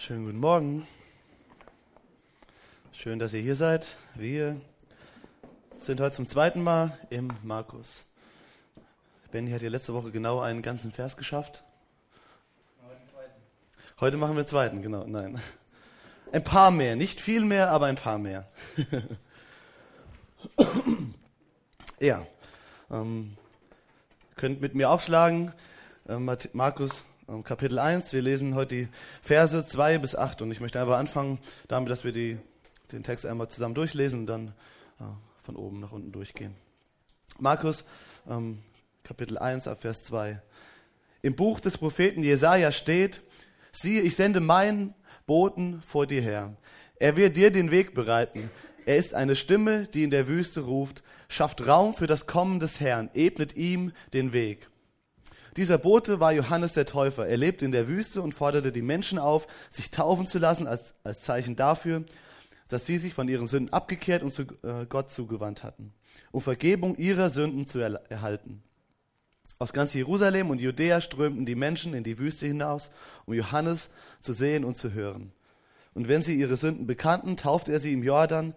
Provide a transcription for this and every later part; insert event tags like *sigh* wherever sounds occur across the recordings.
Schönen guten Morgen. Schön, dass ihr hier seid. Wir sind heute zum zweiten Mal im Markus. Benny hat ja letzte Woche genau einen ganzen Vers geschafft. Heute machen wir zweiten, genau. Nein. Ein paar mehr, nicht viel mehr, aber ein paar mehr. *laughs* ja. Ähm, könnt mit mir aufschlagen. Ähm, Markus Kapitel 1. Wir lesen heute die Verse 2 bis 8 und ich möchte einfach anfangen damit, dass wir die, den Text einmal zusammen durchlesen und dann äh, von oben nach unten durchgehen. Markus ähm, Kapitel 1 ab Vers 2. Im Buch des Propheten Jesaja steht: Siehe, ich sende meinen Boten vor dir her. Er wird dir den Weg bereiten. Er ist eine Stimme, die in der Wüste ruft, schafft Raum für das Kommen des Herrn, ebnet ihm den Weg. Dieser Bote war Johannes der Täufer. Er lebte in der Wüste und forderte die Menschen auf, sich taufen zu lassen als, als Zeichen dafür, dass sie sich von ihren Sünden abgekehrt und zu äh, Gott zugewandt hatten, um Vergebung ihrer Sünden zu er erhalten. Aus ganz Jerusalem und Judäa strömten die Menschen in die Wüste hinaus, um Johannes zu sehen und zu hören. Und wenn sie ihre Sünden bekannten, taufte er sie im Jordan.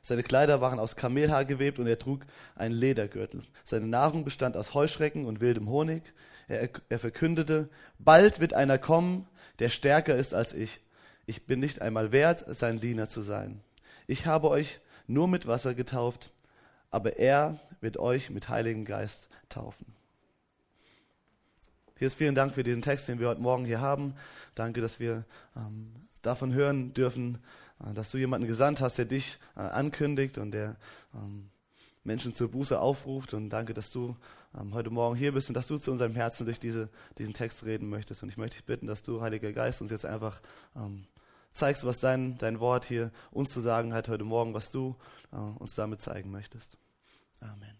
Seine Kleider waren aus Kamelhaar gewebt und er trug einen Ledergürtel. Seine Nahrung bestand aus Heuschrecken und wildem Honig. Er, er verkündete, bald wird einer kommen, der stärker ist als ich. Ich bin nicht einmal wert, sein Diener zu sein. Ich habe euch nur mit Wasser getauft, aber er wird euch mit Heiligem Geist taufen. Hier ist vielen Dank für diesen Text, den wir heute Morgen hier haben. Danke, dass wir ähm, davon hören dürfen, äh, dass du jemanden gesandt hast, der dich äh, ankündigt und der ähm, Menschen zur Buße aufruft. Und danke, dass du ähm, heute Morgen hier bist und dass du zu unserem Herzen durch diese, diesen Text reden möchtest. Und ich möchte dich bitten, dass du, Heiliger Geist, uns jetzt einfach ähm, zeigst, was dein, dein Wort hier uns zu sagen hat heute Morgen, was du äh, uns damit zeigen möchtest. Amen.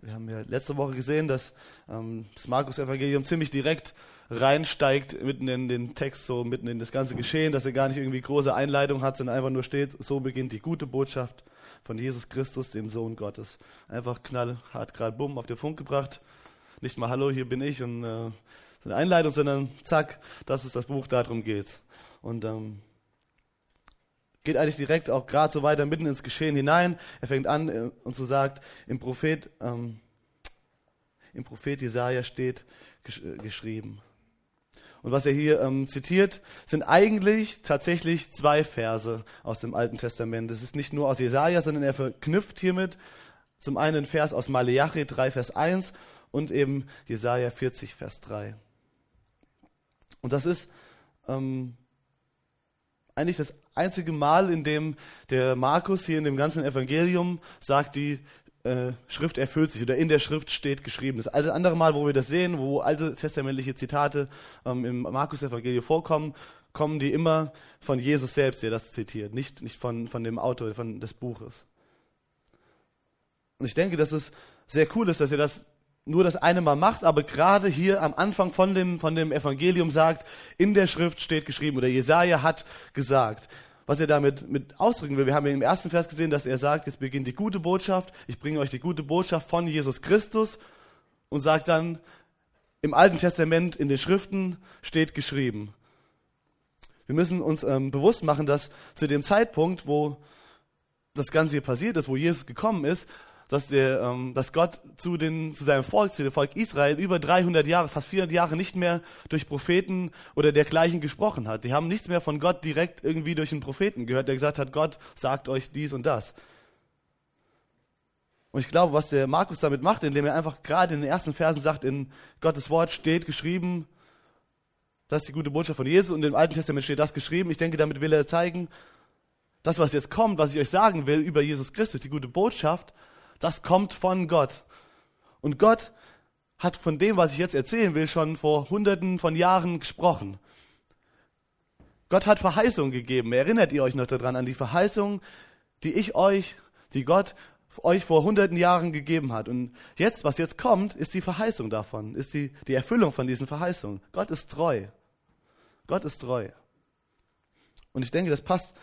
Wir haben ja letzte Woche gesehen, dass ähm, das Markus-Evangelium ziemlich direkt reinsteigt, mitten in den Text, so mitten in das ganze Geschehen, dass er gar nicht irgendwie große Einleitung hat, sondern einfach nur steht, so beginnt die gute Botschaft von Jesus Christus, dem Sohn Gottes. Einfach knallhart, gerade bumm, auf den Punkt gebracht. Nicht mal Hallo, hier bin ich und äh, eine Einleitung, sondern zack, das ist das Buch, darum geht's. Und ähm, geht eigentlich direkt auch gerade so weiter mitten ins Geschehen hinein. Er fängt an äh, und so sagt, im Prophet, ähm, im Prophet Jesaja steht gesch äh, geschrieben. Und was er hier ähm, zitiert, sind eigentlich tatsächlich zwei Verse aus dem Alten Testament. Es ist nicht nur aus Jesaja, sondern er verknüpft hiermit zum einen einen Vers aus Maleachi 3, Vers 1 und eben Jesaja 40, Vers 3. Und das ist ähm, eigentlich das einzige Mal, in dem der Markus hier in dem ganzen Evangelium sagt, die äh, Schrift erfüllt sich oder in der Schrift steht geschrieben. Das alte andere Mal, wo wir das sehen, wo alte testamentliche Zitate ähm, im Markus-Evangelium vorkommen, kommen die immer von Jesus selbst, der das zitiert, nicht, nicht von, von dem Autor von des Buches. Und ich denke, dass es sehr cool ist, dass er das nur das eine Mal macht, aber gerade hier am Anfang von dem, von dem Evangelium sagt, in der Schrift steht geschrieben oder Jesaja hat gesagt was er damit mit ausdrücken will. Wir haben im ersten Vers gesehen, dass er sagt, jetzt beginnt die gute Botschaft, ich bringe euch die gute Botschaft von Jesus Christus und sagt dann, im Alten Testament in den Schriften steht geschrieben. Wir müssen uns ähm, bewusst machen, dass zu dem Zeitpunkt, wo das Ganze hier passiert ist, wo Jesus gekommen ist, dass, der, ähm, dass Gott zu, den, zu seinem Volk, zu dem Volk Israel über 300 Jahre, fast 400 Jahre nicht mehr durch Propheten oder dergleichen gesprochen hat. Die haben nichts mehr von Gott direkt irgendwie durch einen Propheten gehört, der gesagt hat, Gott sagt euch dies und das. Und ich glaube, was der Markus damit macht, indem er einfach gerade in den ersten Versen sagt, in Gottes Wort steht geschrieben, das ist die gute Botschaft von Jesus und im Alten Testament steht das geschrieben. Ich denke, damit will er zeigen, das, was jetzt kommt, was ich euch sagen will über Jesus Christus, die gute Botschaft, das kommt von Gott. Und Gott hat von dem, was ich jetzt erzählen will, schon vor hunderten von Jahren gesprochen. Gott hat Verheißungen gegeben. Erinnert ihr euch noch daran an die Verheißungen, die ich euch, die Gott euch vor hunderten Jahren gegeben hat. Und jetzt, was jetzt kommt, ist die Verheißung davon, ist die, die Erfüllung von diesen Verheißungen. Gott ist treu. Gott ist treu. Und ich denke, das passt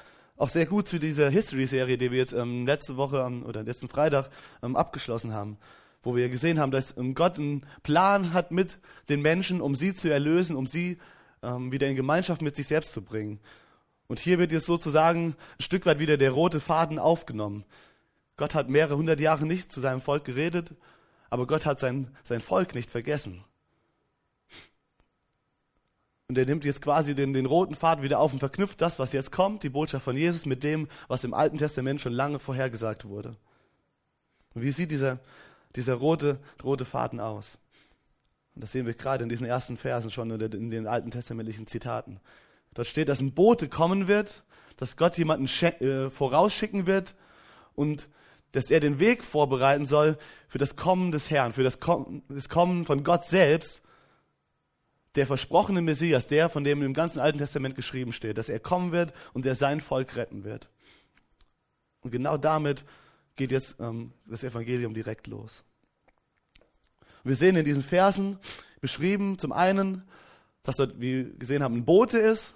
auch sehr gut zu dieser History-Serie, die wir jetzt ähm, letzte Woche ähm, oder letzten Freitag ähm, abgeschlossen haben, wo wir gesehen haben, dass ähm, Gott einen Plan hat mit den Menschen, um sie zu erlösen, um sie ähm, wieder in Gemeinschaft mit sich selbst zu bringen. Und hier wird jetzt sozusagen ein Stück weit wieder der rote Faden aufgenommen. Gott hat mehrere hundert Jahre nicht zu seinem Volk geredet, aber Gott hat sein, sein Volk nicht vergessen. Und er nimmt jetzt quasi den, den roten Faden wieder auf und verknüpft das, was jetzt kommt, die Botschaft von Jesus, mit dem, was im Alten Testament schon lange vorhergesagt wurde. Und wie sieht dieser, dieser rote, rote Faden aus? Und das sehen wir gerade in diesen ersten Versen schon oder in den alten testamentlichen Zitaten. Dort steht, dass ein Bote kommen wird, dass Gott jemanden äh, vorausschicken wird und dass er den Weg vorbereiten soll für das Kommen des Herrn, für das Kommen, das Kommen von Gott selbst der versprochene Messias, der, von dem im ganzen Alten Testament geschrieben steht, dass er kommen wird und der sein Volk retten wird. Und genau damit geht jetzt ähm, das Evangelium direkt los. Wir sehen in diesen Versen beschrieben zum einen, dass dort, wie wir gesehen haben, ein Bote ist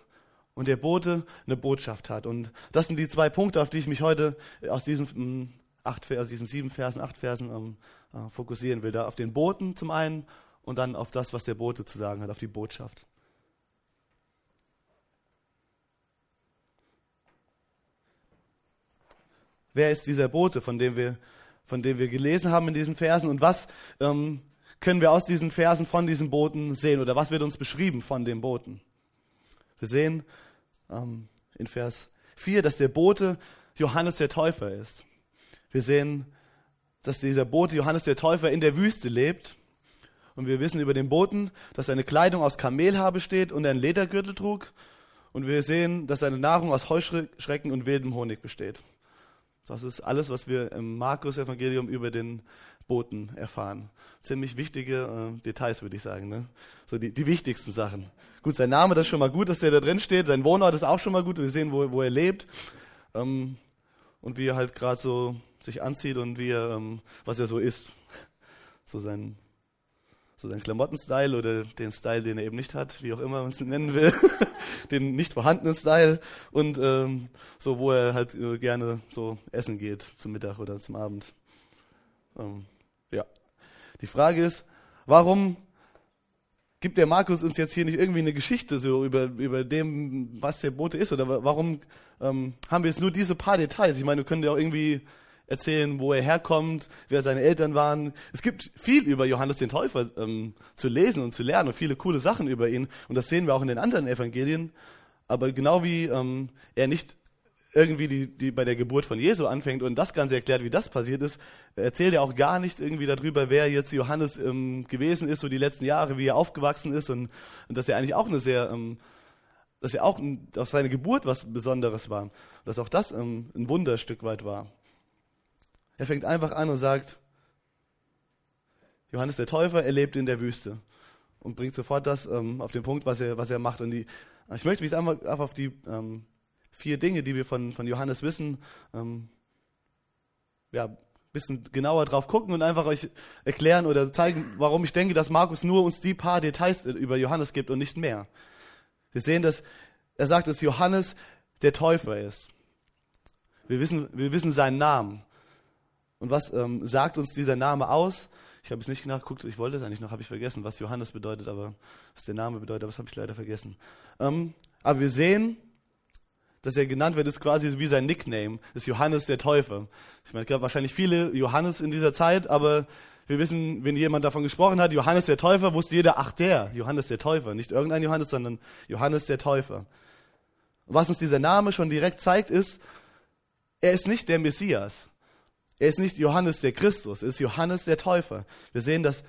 und der Bote eine Botschaft hat. Und das sind die zwei Punkte, auf die ich mich heute aus diesen, ähm, acht, aus diesen sieben Versen, acht Versen ähm, äh, fokussieren will. Da auf den Boten zum einen und dann auf das, was der Bote zu sagen hat, auf die Botschaft. Wer ist dieser Bote, von dem wir, von dem wir gelesen haben in diesen Versen und was ähm, können wir aus diesen Versen von diesem Boten sehen oder was wird uns beschrieben von dem Boten? Wir sehen ähm, in Vers 4, dass der Bote Johannes der Täufer ist. Wir sehen, dass dieser Bote Johannes der Täufer in der Wüste lebt und wir wissen über den Boten, dass seine Kleidung aus Kamelhaar besteht und er einen Ledergürtel trug. Und wir sehen, dass seine Nahrung aus Heuschrecken und wildem Honig besteht. Das ist alles, was wir im Markus-Evangelium über den Boten erfahren. Ziemlich wichtige äh, Details, würde ich sagen. Ne? So die, die wichtigsten Sachen. Gut, sein Name, das ist schon mal gut, dass der da drin steht. Sein Wohnort ist auch schon mal gut. Wir sehen, wo, wo er lebt. Ähm, und wie er halt gerade so sich anzieht und wie er, ähm, was er so ist. So sein so seinen Klamottenstyle oder den Style, den er eben nicht hat, wie auch immer man es nennen will, *laughs* den nicht vorhandenen Style und ähm, so, wo er halt äh, gerne so essen geht zum Mittag oder zum Abend. Ähm, ja. Die Frage ist, warum gibt der Markus uns jetzt hier nicht irgendwie eine Geschichte so über, über dem, was der Bote ist? Oder warum ähm, haben wir jetzt nur diese paar Details? Ich meine, wir können ja auch irgendwie erzählen, wo er herkommt, wer seine Eltern waren. Es gibt viel über Johannes den Täufer ähm, zu lesen und zu lernen und viele coole Sachen über ihn. Und das sehen wir auch in den anderen Evangelien. Aber genau wie ähm, er nicht irgendwie die, die bei der Geburt von Jesu anfängt und das Ganze erklärt, wie das passiert ist, erzählt er auch gar nicht irgendwie darüber, wer jetzt Johannes ähm, gewesen ist, so die letzten Jahre, wie er aufgewachsen ist und, und dass er eigentlich auch eine sehr, ähm, dass er auch aus seiner Geburt was Besonderes war, dass auch das ähm, ein Wunderstück weit war. Er fängt einfach an und sagt, Johannes der Täufer, er lebt in der Wüste und bringt sofort das ähm, auf den Punkt, was er, was er macht. Und die, ich möchte mich einfach, einfach auf die ähm, vier Dinge, die wir von, von Johannes wissen, ähm, ja, ein bisschen genauer drauf gucken und einfach euch erklären oder zeigen, warum ich denke, dass Markus nur uns die paar Details über Johannes gibt und nicht mehr. Wir sehen, dass er sagt, dass Johannes der Täufer ist. Wir wissen, wir wissen seinen Namen. Und was ähm, sagt uns dieser Name aus? Ich habe es nicht nachgeguckt, ich wollte es eigentlich noch, habe ich vergessen, was Johannes bedeutet, aber was der Name bedeutet, aber das habe ich leider vergessen. Ähm, aber wir sehen, dass er genannt wird, ist quasi wie sein Nickname, ist Johannes der Täufer. Ich meine, es gab wahrscheinlich viele Johannes in dieser Zeit, aber wir wissen, wenn jemand davon gesprochen hat, Johannes der Täufer, wusste jeder, ach der, Johannes der Täufer. Nicht irgendein Johannes, sondern Johannes der Täufer. Und was uns dieser Name schon direkt zeigt, ist, er ist nicht der Messias. Er ist nicht Johannes der Christus, er ist Johannes der Täufer. Wir sehen, dass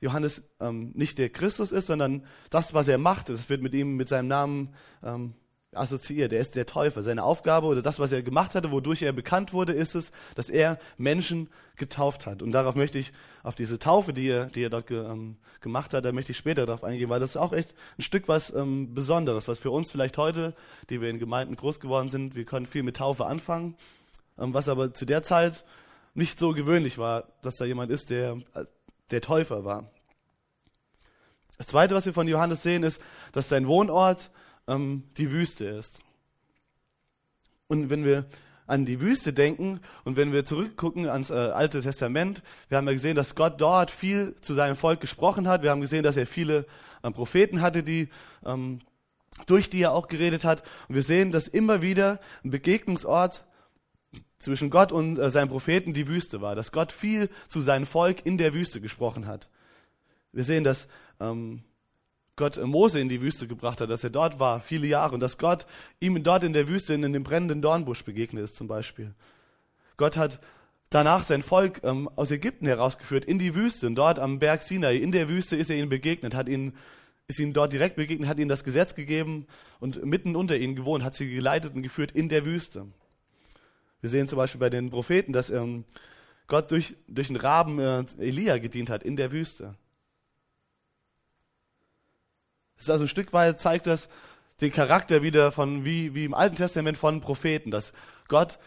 Johannes ähm, nicht der Christus ist, sondern das, was er macht, das wird mit ihm, mit seinem Namen ähm, assoziiert. Er ist der Täufer. Seine Aufgabe oder das, was er gemacht hatte, wodurch er bekannt wurde, ist es, dass er Menschen getauft hat. Und darauf möchte ich, auf diese Taufe, die er, die er dort ge, ähm, gemacht hat, da möchte ich später darauf eingehen, weil das ist auch echt ein Stück was ähm, Besonderes, was für uns vielleicht heute, die wir in Gemeinden groß geworden sind, wir können viel mit Taufe anfangen. Ähm, was aber zu der Zeit nicht so gewöhnlich war, dass da jemand ist, der der Täufer war. Das Zweite, was wir von Johannes sehen, ist, dass sein Wohnort ähm, die Wüste ist. Und wenn wir an die Wüste denken und wenn wir zurückgucken ans äh, Alte Testament, wir haben ja gesehen, dass Gott dort viel zu seinem Volk gesprochen hat. Wir haben gesehen, dass er viele ähm, Propheten hatte, die ähm, durch die er auch geredet hat. Und wir sehen, dass immer wieder ein Begegnungsort zwischen Gott und äh, seinen Propheten die Wüste war, dass Gott viel zu seinem Volk in der Wüste gesprochen hat. Wir sehen, dass ähm, Gott Mose in die Wüste gebracht hat, dass er dort war, viele Jahre, und dass Gott ihm dort in der Wüste in dem brennenden Dornbusch begegnet ist zum Beispiel. Gott hat danach sein Volk ähm, aus Ägypten herausgeführt in die Wüste, und dort am Berg Sinai, in der Wüste ist er ihnen begegnet, hat ihnen ist ihnen dort direkt begegnet, hat ihnen das Gesetz gegeben und mitten unter ihnen gewohnt, hat sie geleitet und geführt in der Wüste. Wir sehen zum Beispiel bei den Propheten, dass ähm, Gott durch, durch den Raben äh, Elia gedient hat in der Wüste. Das ist also ein Stück weit zeigt das den Charakter wieder von, wie, wie im Alten Testament von Propheten, dass Gott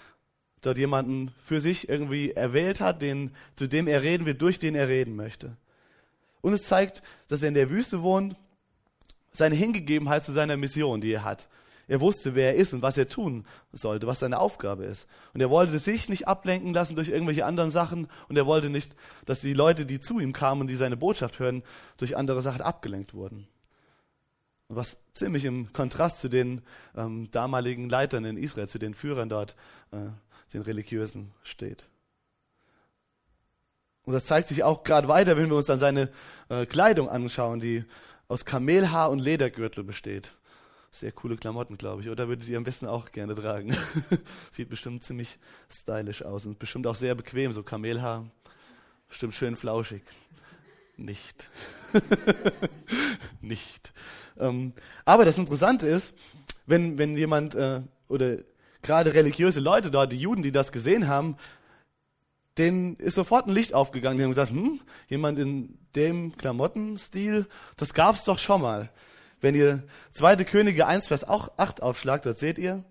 dort jemanden für sich irgendwie erwählt hat, den, zu dem er reden wird, durch den er reden möchte. Und es zeigt, dass er in der Wüste wohnt, seine Hingegebenheit zu seiner Mission, die er hat. Er wusste, wer er ist und was er tun sollte, was seine Aufgabe ist. Und er wollte sich nicht ablenken lassen durch irgendwelche anderen Sachen und er wollte nicht, dass die Leute, die zu ihm kamen und die seine Botschaft hören, durch andere Sachen abgelenkt wurden. Was ziemlich im Kontrast zu den ähm, damaligen Leitern in Israel, zu den Führern dort, äh, den Religiösen steht. Und das zeigt sich auch gerade weiter, wenn wir uns dann seine äh, Kleidung anschauen, die aus Kamelhaar und Ledergürtel besteht. Sehr coole Klamotten, glaube ich. Oder würdet ihr am besten auch gerne tragen? *laughs* Sieht bestimmt ziemlich stylisch aus und bestimmt auch sehr bequem, so Kamelhaar. Bestimmt schön flauschig. Nicht. *laughs* Nicht. Ähm, aber das Interessante ist, wenn, wenn jemand äh, oder gerade religiöse Leute dort, die Juden, die das gesehen haben, denen ist sofort ein Licht aufgegangen. Die haben gesagt, hm, jemand in dem Klamottenstil, das gab's doch schon mal. Wenn ihr 2. Könige 1, Vers 8 aufschlagt, dort seht ihr,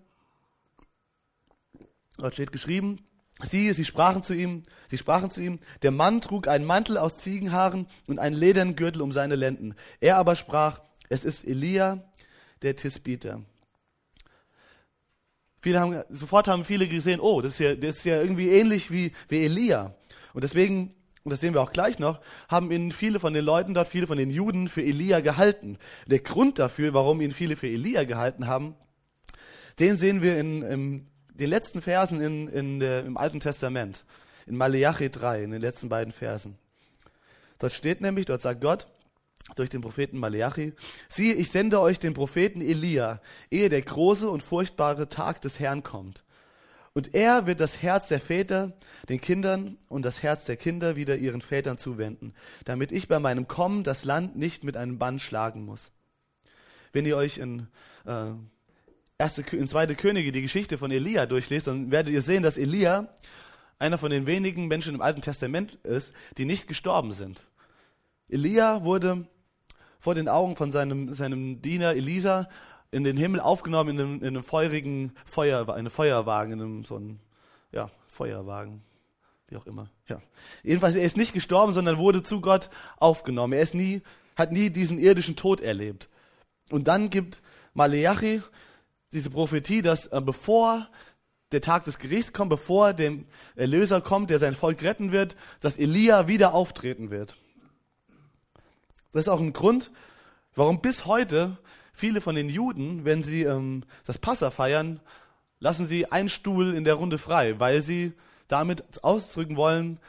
dort steht geschrieben, sie, sie sprachen zu ihm, sie sprachen zu ihm, der Mann trug einen Mantel aus Ziegenhaaren und einen ledernen Gürtel um seine Lenden. Er aber sprach, es ist Elia, der Tisbiter. Viele haben, sofort haben viele gesehen, oh, das ist ja, das ist ja irgendwie ähnlich wie, wie Elia. Und deswegen, und das sehen wir auch gleich noch, haben ihn viele von den Leuten dort, viele von den Juden für Elia gehalten. Der Grund dafür, warum ihn viele für Elia gehalten haben, den sehen wir in, in den letzten Versen in, in der, im Alten Testament. In Malachi 3, in den letzten beiden Versen. Dort steht nämlich, dort sagt Gott, durch den Propheten Maleachi, siehe, ich sende euch den Propheten Elia, ehe der große und furchtbare Tag des Herrn kommt. Und er wird das Herz der Väter den Kindern und das Herz der Kinder wieder ihren Vätern zuwenden, damit ich bei meinem Kommen das Land nicht mit einem Bann schlagen muss. Wenn ihr euch in, äh, erste, in zweite Könige die Geschichte von Elia durchlest, dann werdet ihr sehen, dass Elia einer von den wenigen Menschen im Alten Testament ist, die nicht gestorben sind. Elia wurde vor den Augen von seinem, seinem Diener Elisa in den Himmel aufgenommen in einem, in einem feurigen Feuer, eine Feuerwagen, in einem so einem, ja, Feuerwagen, wie auch immer. Ja. Jedenfalls, er ist nicht gestorben, sondern wurde zu Gott aufgenommen. Er ist nie, hat nie diesen irdischen Tod erlebt. Und dann gibt Maleachi diese Prophetie, dass äh, bevor der Tag des Gerichts kommt, bevor der Erlöser kommt, der sein Volk retten wird, dass Elia wieder auftreten wird. Das ist auch ein Grund, warum bis heute viele von den Juden, wenn sie ähm, das Passa feiern, lassen sie einen Stuhl in der Runde frei, weil sie damit ausdrücken wollen,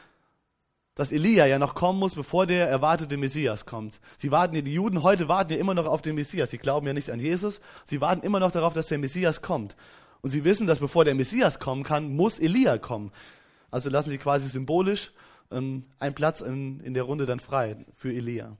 dass Elia ja noch kommen muss, bevor der erwartete Messias kommt. Sie warten, die Juden heute warten ja immer noch auf den Messias. Sie glauben ja nicht an Jesus. Sie warten immer noch darauf, dass der Messias kommt. Und sie wissen, dass bevor der Messias kommen kann, muss Elia kommen. Also lassen sie quasi symbolisch ähm, einen Platz in, in der Runde dann frei für Elia.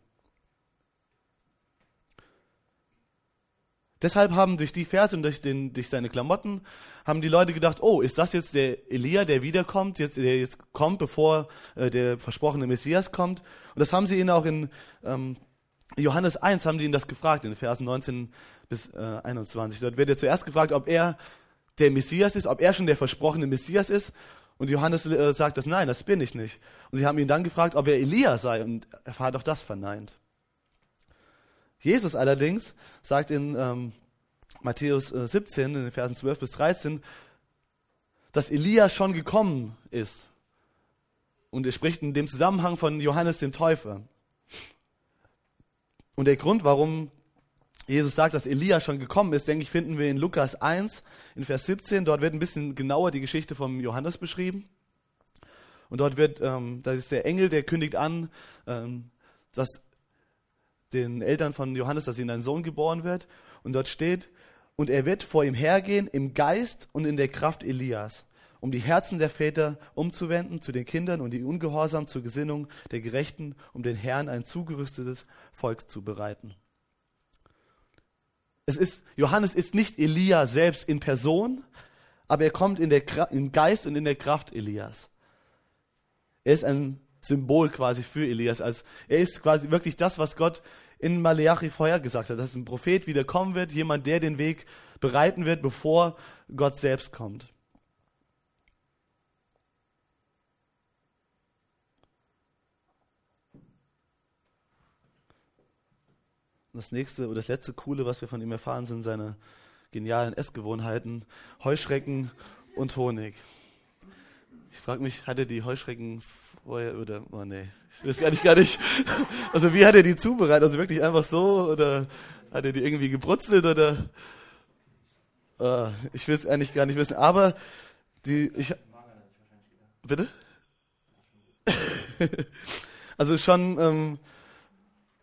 Deshalb haben durch die Verse und durch, den, durch seine Klamotten, haben die Leute gedacht, oh, ist das jetzt der Elia, der wiederkommt, jetzt, der jetzt kommt, bevor äh, der versprochene Messias kommt? Und das haben sie ihn auch in ähm, Johannes 1, haben die ihn das gefragt, in Versen 19 bis äh, 21. Dort wird er zuerst gefragt, ob er der Messias ist, ob er schon der versprochene Messias ist. Und Johannes äh, sagt das, nein, das bin ich nicht. Und sie haben ihn dann gefragt, ob er Elia sei. Und er hat auch das verneint. Jesus allerdings sagt in ähm, Matthäus äh, 17, in den Versen 12 bis 13, dass Elia schon gekommen ist. Und er spricht in dem Zusammenhang von Johannes dem Täufer. Und der Grund, warum Jesus sagt, dass Elia schon gekommen ist, denke ich, finden wir in Lukas 1, in Vers 17. Dort wird ein bisschen genauer die Geschichte vom Johannes beschrieben. Und dort wird, ähm, da ist der Engel, der kündigt an, ähm, dass den Eltern von Johannes, dass ihnen ein Sohn geboren wird. Und dort steht, und er wird vor ihm hergehen im Geist und in der Kraft Elias, um die Herzen der Väter umzuwenden zu den Kindern und die Ungehorsam zur Gesinnung der Gerechten, um den Herrn ein zugerüstetes Volk zu bereiten. Es ist, Johannes ist nicht Elia selbst in Person, aber er kommt in der, im Geist und in der Kraft Elias. Er ist ein Symbol quasi für Elias. Also er ist quasi wirklich das, was Gott in Maleachi vorher gesagt hat, dass ein Prophet wieder kommen wird, jemand, der den Weg bereiten wird, bevor Gott selbst kommt. das nächste oder das letzte Coole, was wir von ihm erfahren, sind seine genialen Essgewohnheiten, Heuschrecken und Honig. Ich frage mich, hat er die Heuschrecken vorher oder, oh nee, ich weiß gar nicht, gar nicht. Also wie hat er die zubereitet? Also wirklich einfach so oder hat er die irgendwie gebrutzelt oder? Uh, ich will es eigentlich gar nicht wissen. Aber die, ich, bitte? *laughs* also schon, ähm,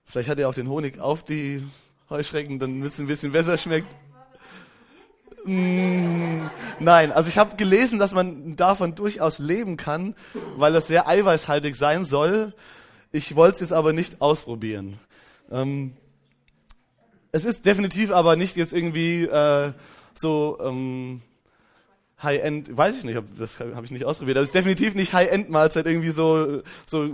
vielleicht hat er auch den Honig auf die Heuschrecken, damit es ein bisschen besser schmeckt. Mm, nein, also ich habe gelesen, dass man davon durchaus leben kann, weil das sehr eiweißhaltig sein soll. Ich wollte es jetzt aber nicht ausprobieren. Ähm, es ist definitiv aber nicht jetzt irgendwie äh, so ähm, High-End, weiß ich nicht, das habe ich nicht ausprobiert, aber es ist definitiv nicht High-End-Mahlzeit irgendwie so, so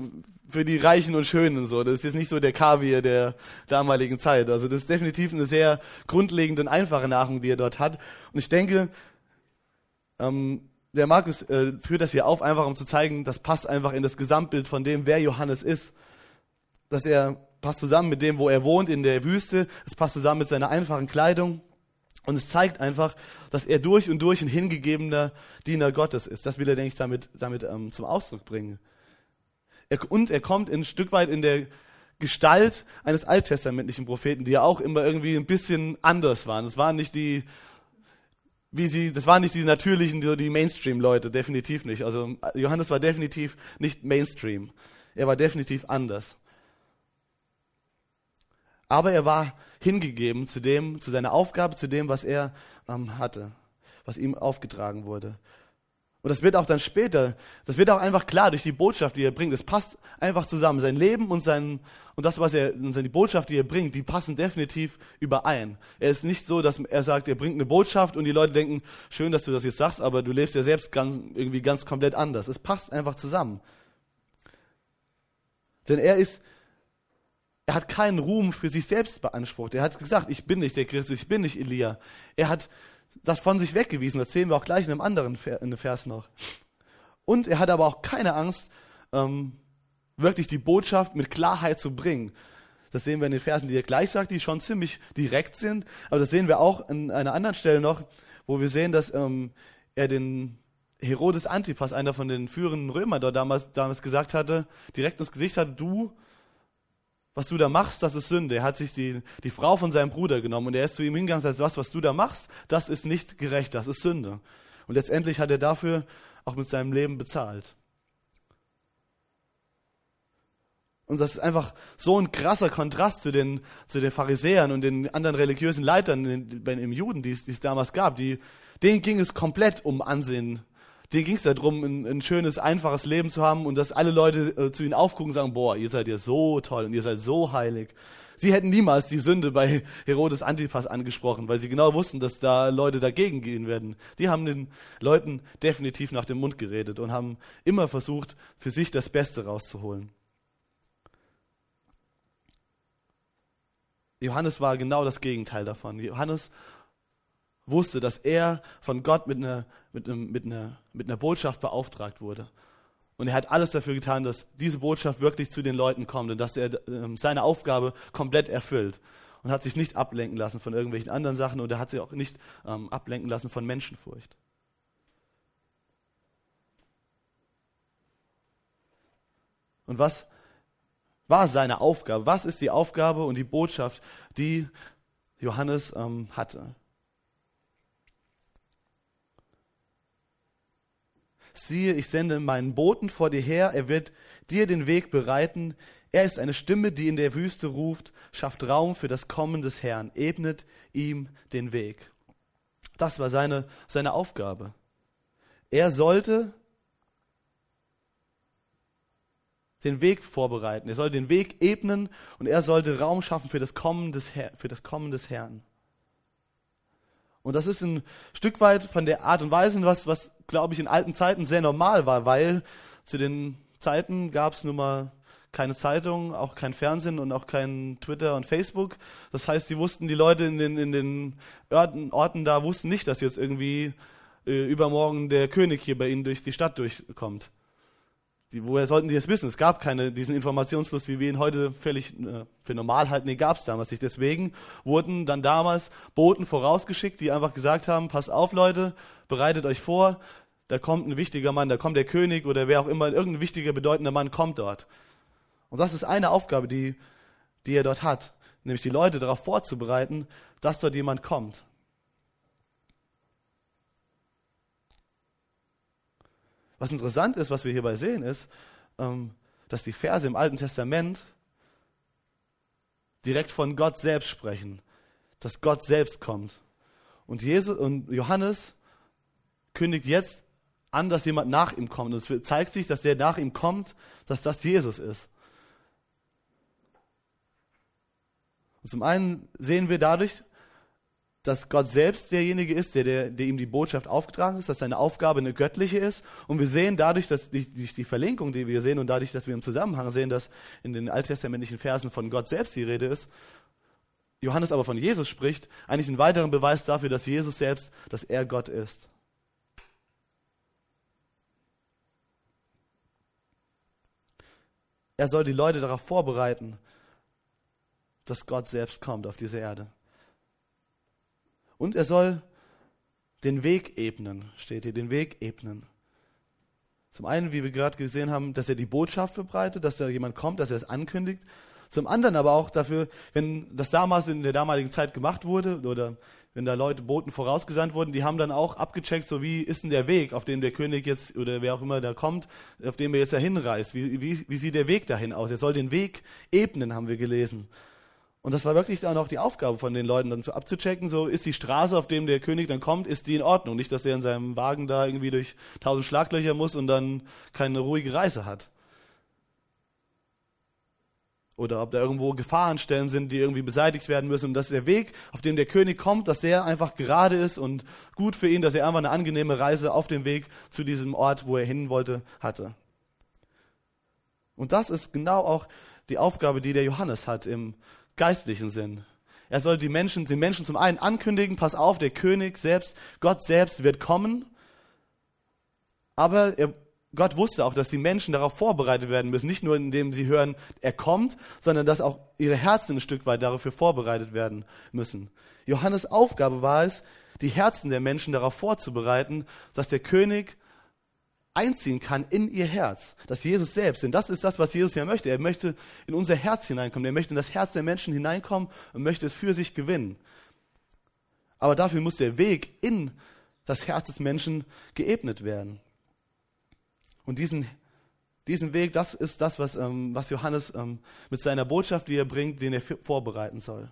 für die Reichen und Schönen so. Das ist jetzt nicht so der Kaviar der damaligen Zeit. Also das ist definitiv eine sehr grundlegende und einfache Nahrung, die er dort hat. Und ich denke, ähm, der Markus äh, führt das hier auf, einfach um zu zeigen, das passt einfach in das Gesamtbild von dem, wer Johannes ist. Dass er passt zusammen mit dem, wo er wohnt, in der Wüste. Es passt zusammen mit seiner einfachen Kleidung. Und es zeigt einfach, dass er durch und durch ein hingegebener Diener Gottes ist. Das will er, denke ich, damit, damit ähm, zum Ausdruck bringen. Er, und er kommt ein Stück weit in der Gestalt eines alttestamentlichen Propheten, die ja auch immer irgendwie ein bisschen anders waren. Es waren nicht die, wie sie, das waren nicht die natürlichen, die Mainstream-Leute, definitiv nicht. Also Johannes war definitiv nicht Mainstream. Er war definitiv anders. Aber er war hingegeben zu dem, zu seiner Aufgabe, zu dem, was er ähm, hatte, was ihm aufgetragen wurde. Und das wird auch dann später, das wird auch einfach klar durch die Botschaft, die er bringt. Es passt einfach zusammen. Sein Leben und sein, und das, was er, und die Botschaft, die er bringt, die passen definitiv überein. Er ist nicht so, dass er sagt, er bringt eine Botschaft und die Leute denken, schön, dass du das jetzt sagst, aber du lebst ja selbst ganz, irgendwie ganz komplett anders. Es passt einfach zusammen. Denn er ist, er hat keinen Ruhm für sich selbst beansprucht. Er hat gesagt, ich bin nicht der Christus, ich bin nicht Elia. Er hat das von sich weggewiesen. Das sehen wir auch gleich in einem anderen Vers noch. Und er hat aber auch keine Angst, ähm, wirklich die Botschaft mit Klarheit zu bringen. Das sehen wir in den Versen, die er gleich sagt, die schon ziemlich direkt sind. Aber das sehen wir auch an einer anderen Stelle noch, wo wir sehen, dass ähm, er den Herodes Antipas, einer von den führenden Römern dort damals, damals gesagt hatte, direkt ins Gesicht hatte, du was du da machst, das ist Sünde. Er hat sich die, die Frau von seinem Bruder genommen und er ist zu ihm hingegangen und sagt, was, was du da machst, das ist nicht gerecht, das ist Sünde. Und letztendlich hat er dafür auch mit seinem Leben bezahlt. Und das ist einfach so ein krasser Kontrast zu den, zu den Pharisäern und den anderen religiösen Leitern im Juden, die es, die es damals gab. Die, denen ging es komplett um Ansehen denen ging es darum, ein, ein, schönes, einfaches Leben zu haben und dass alle Leute äh, zu ihnen aufgucken und sagen, boah, ihr seid ja so toll und ihr seid so heilig. Sie hätten niemals die Sünde bei *laughs* Herodes Antipas angesprochen, weil sie genau wussten, dass da Leute dagegen gehen werden. Die haben den Leuten definitiv nach dem Mund geredet und haben immer versucht, für sich das Beste rauszuholen. Johannes war genau das Gegenteil davon. Johannes wusste, dass er von Gott mit einer, mit, einem, mit, einer, mit einer Botschaft beauftragt wurde. Und er hat alles dafür getan, dass diese Botschaft wirklich zu den Leuten kommt und dass er äh, seine Aufgabe komplett erfüllt. Und hat sich nicht ablenken lassen von irgendwelchen anderen Sachen und er hat sich auch nicht ähm, ablenken lassen von Menschenfurcht. Und was war seine Aufgabe? Was ist die Aufgabe und die Botschaft, die Johannes ähm, hatte. Siehe, ich sende meinen Boten vor dir her, er wird dir den Weg bereiten. Er ist eine Stimme, die in der Wüste ruft, schafft Raum für das Kommen des Herrn, ebnet ihm den Weg. Das war seine, seine Aufgabe. Er sollte den Weg vorbereiten, er sollte den Weg ebnen und er sollte Raum schaffen für das Kommen des, Herr, für das Kommen des Herrn. Und das ist ein Stück weit von der Art und Weise, was, was glaube ich, in alten Zeiten sehr normal war, weil zu den Zeiten gab es nun mal keine Zeitung, auch kein Fernsehen und auch kein Twitter und Facebook. Das heißt, die wussten, die Leute in den, in den Orten, Orten da wussten nicht, dass jetzt irgendwie äh, übermorgen der König hier bei ihnen durch die Stadt durchkommt. Die, woher sollten die das wissen? Es gab keine, diesen Informationsfluss, wie wir ihn heute völlig äh, für normal halten, den gab es damals nicht. Deswegen wurden dann damals Boten vorausgeschickt, die einfach gesagt haben, passt auf Leute, bereitet euch vor, da kommt ein wichtiger Mann, da kommt der König oder wer auch immer, irgendein wichtiger, bedeutender Mann kommt dort. Und das ist eine Aufgabe, die, die er dort hat, nämlich die Leute darauf vorzubereiten, dass dort jemand kommt. Was interessant ist, was wir hierbei sehen, ist, ähm, dass die Verse im Alten Testament direkt von Gott selbst sprechen, dass Gott selbst kommt. Und, Jesus, und Johannes kündigt jetzt an, dass jemand nach ihm kommt. Und es zeigt sich, dass der nach ihm kommt, dass das Jesus ist. Und zum einen sehen wir dadurch, dass Gott selbst derjenige ist, der, der, der ihm die Botschaft aufgetragen ist, dass seine Aufgabe eine göttliche ist. Und wir sehen dadurch, dass die, die, Verlinkung, die wir sehen und dadurch, dass wir im Zusammenhang sehen, dass in den alttestamentlichen Versen von Gott selbst die Rede ist, Johannes aber von Jesus spricht, eigentlich einen weiteren Beweis dafür, dass Jesus selbst, dass er Gott ist. Er soll die Leute darauf vorbereiten, dass Gott selbst kommt auf diese Erde. Und er soll den Weg ebnen, steht hier, den Weg ebnen. Zum einen, wie wir gerade gesehen haben, dass er die Botschaft verbreitet, dass da jemand kommt, dass er es ankündigt. Zum anderen aber auch dafür, wenn das damals in der damaligen Zeit gemacht wurde oder wenn da Leute, Boten vorausgesandt wurden, die haben dann auch abgecheckt, so wie ist denn der Weg, auf dem der König jetzt oder wer auch immer da kommt, auf dem er jetzt dahin reist. Wie, wie, wie sieht der Weg dahin aus? Er soll den Weg ebnen, haben wir gelesen. Und das war wirklich dann auch die Aufgabe von den Leuten, dann so abzuchecken, so ist die Straße, auf dem der König dann kommt, ist die in Ordnung. Nicht, dass er in seinem Wagen da irgendwie durch tausend Schlaglöcher muss und dann keine ruhige Reise hat oder ob da irgendwo Gefahrenstellen sind, die irgendwie beseitigt werden müssen und dass der Weg, auf dem der König kommt, dass der einfach gerade ist und gut für ihn, dass er einfach eine angenehme Reise auf dem Weg zu diesem Ort, wo er hin wollte, hatte. Und das ist genau auch die Aufgabe, die der Johannes hat im geistlichen Sinn. Er soll die Menschen, den Menschen zum einen ankündigen, pass auf, der König selbst, Gott selbst wird kommen, aber er Gott wusste auch, dass die Menschen darauf vorbereitet werden müssen, nicht nur indem sie hören, er kommt, sondern dass auch ihre Herzen ein Stück weit dafür vorbereitet werden müssen. Johannes Aufgabe war es, die Herzen der Menschen darauf vorzubereiten, dass der König einziehen kann in ihr Herz, dass Jesus selbst, denn das ist das, was Jesus ja möchte. Er möchte in unser Herz hineinkommen, er möchte in das Herz der Menschen hineinkommen und möchte es für sich gewinnen. Aber dafür muss der Weg in das Herz des Menschen geebnet werden. Und diesen, diesen Weg, das ist das, was, ähm, was Johannes ähm, mit seiner Botschaft, die er bringt, den er vorbereiten soll.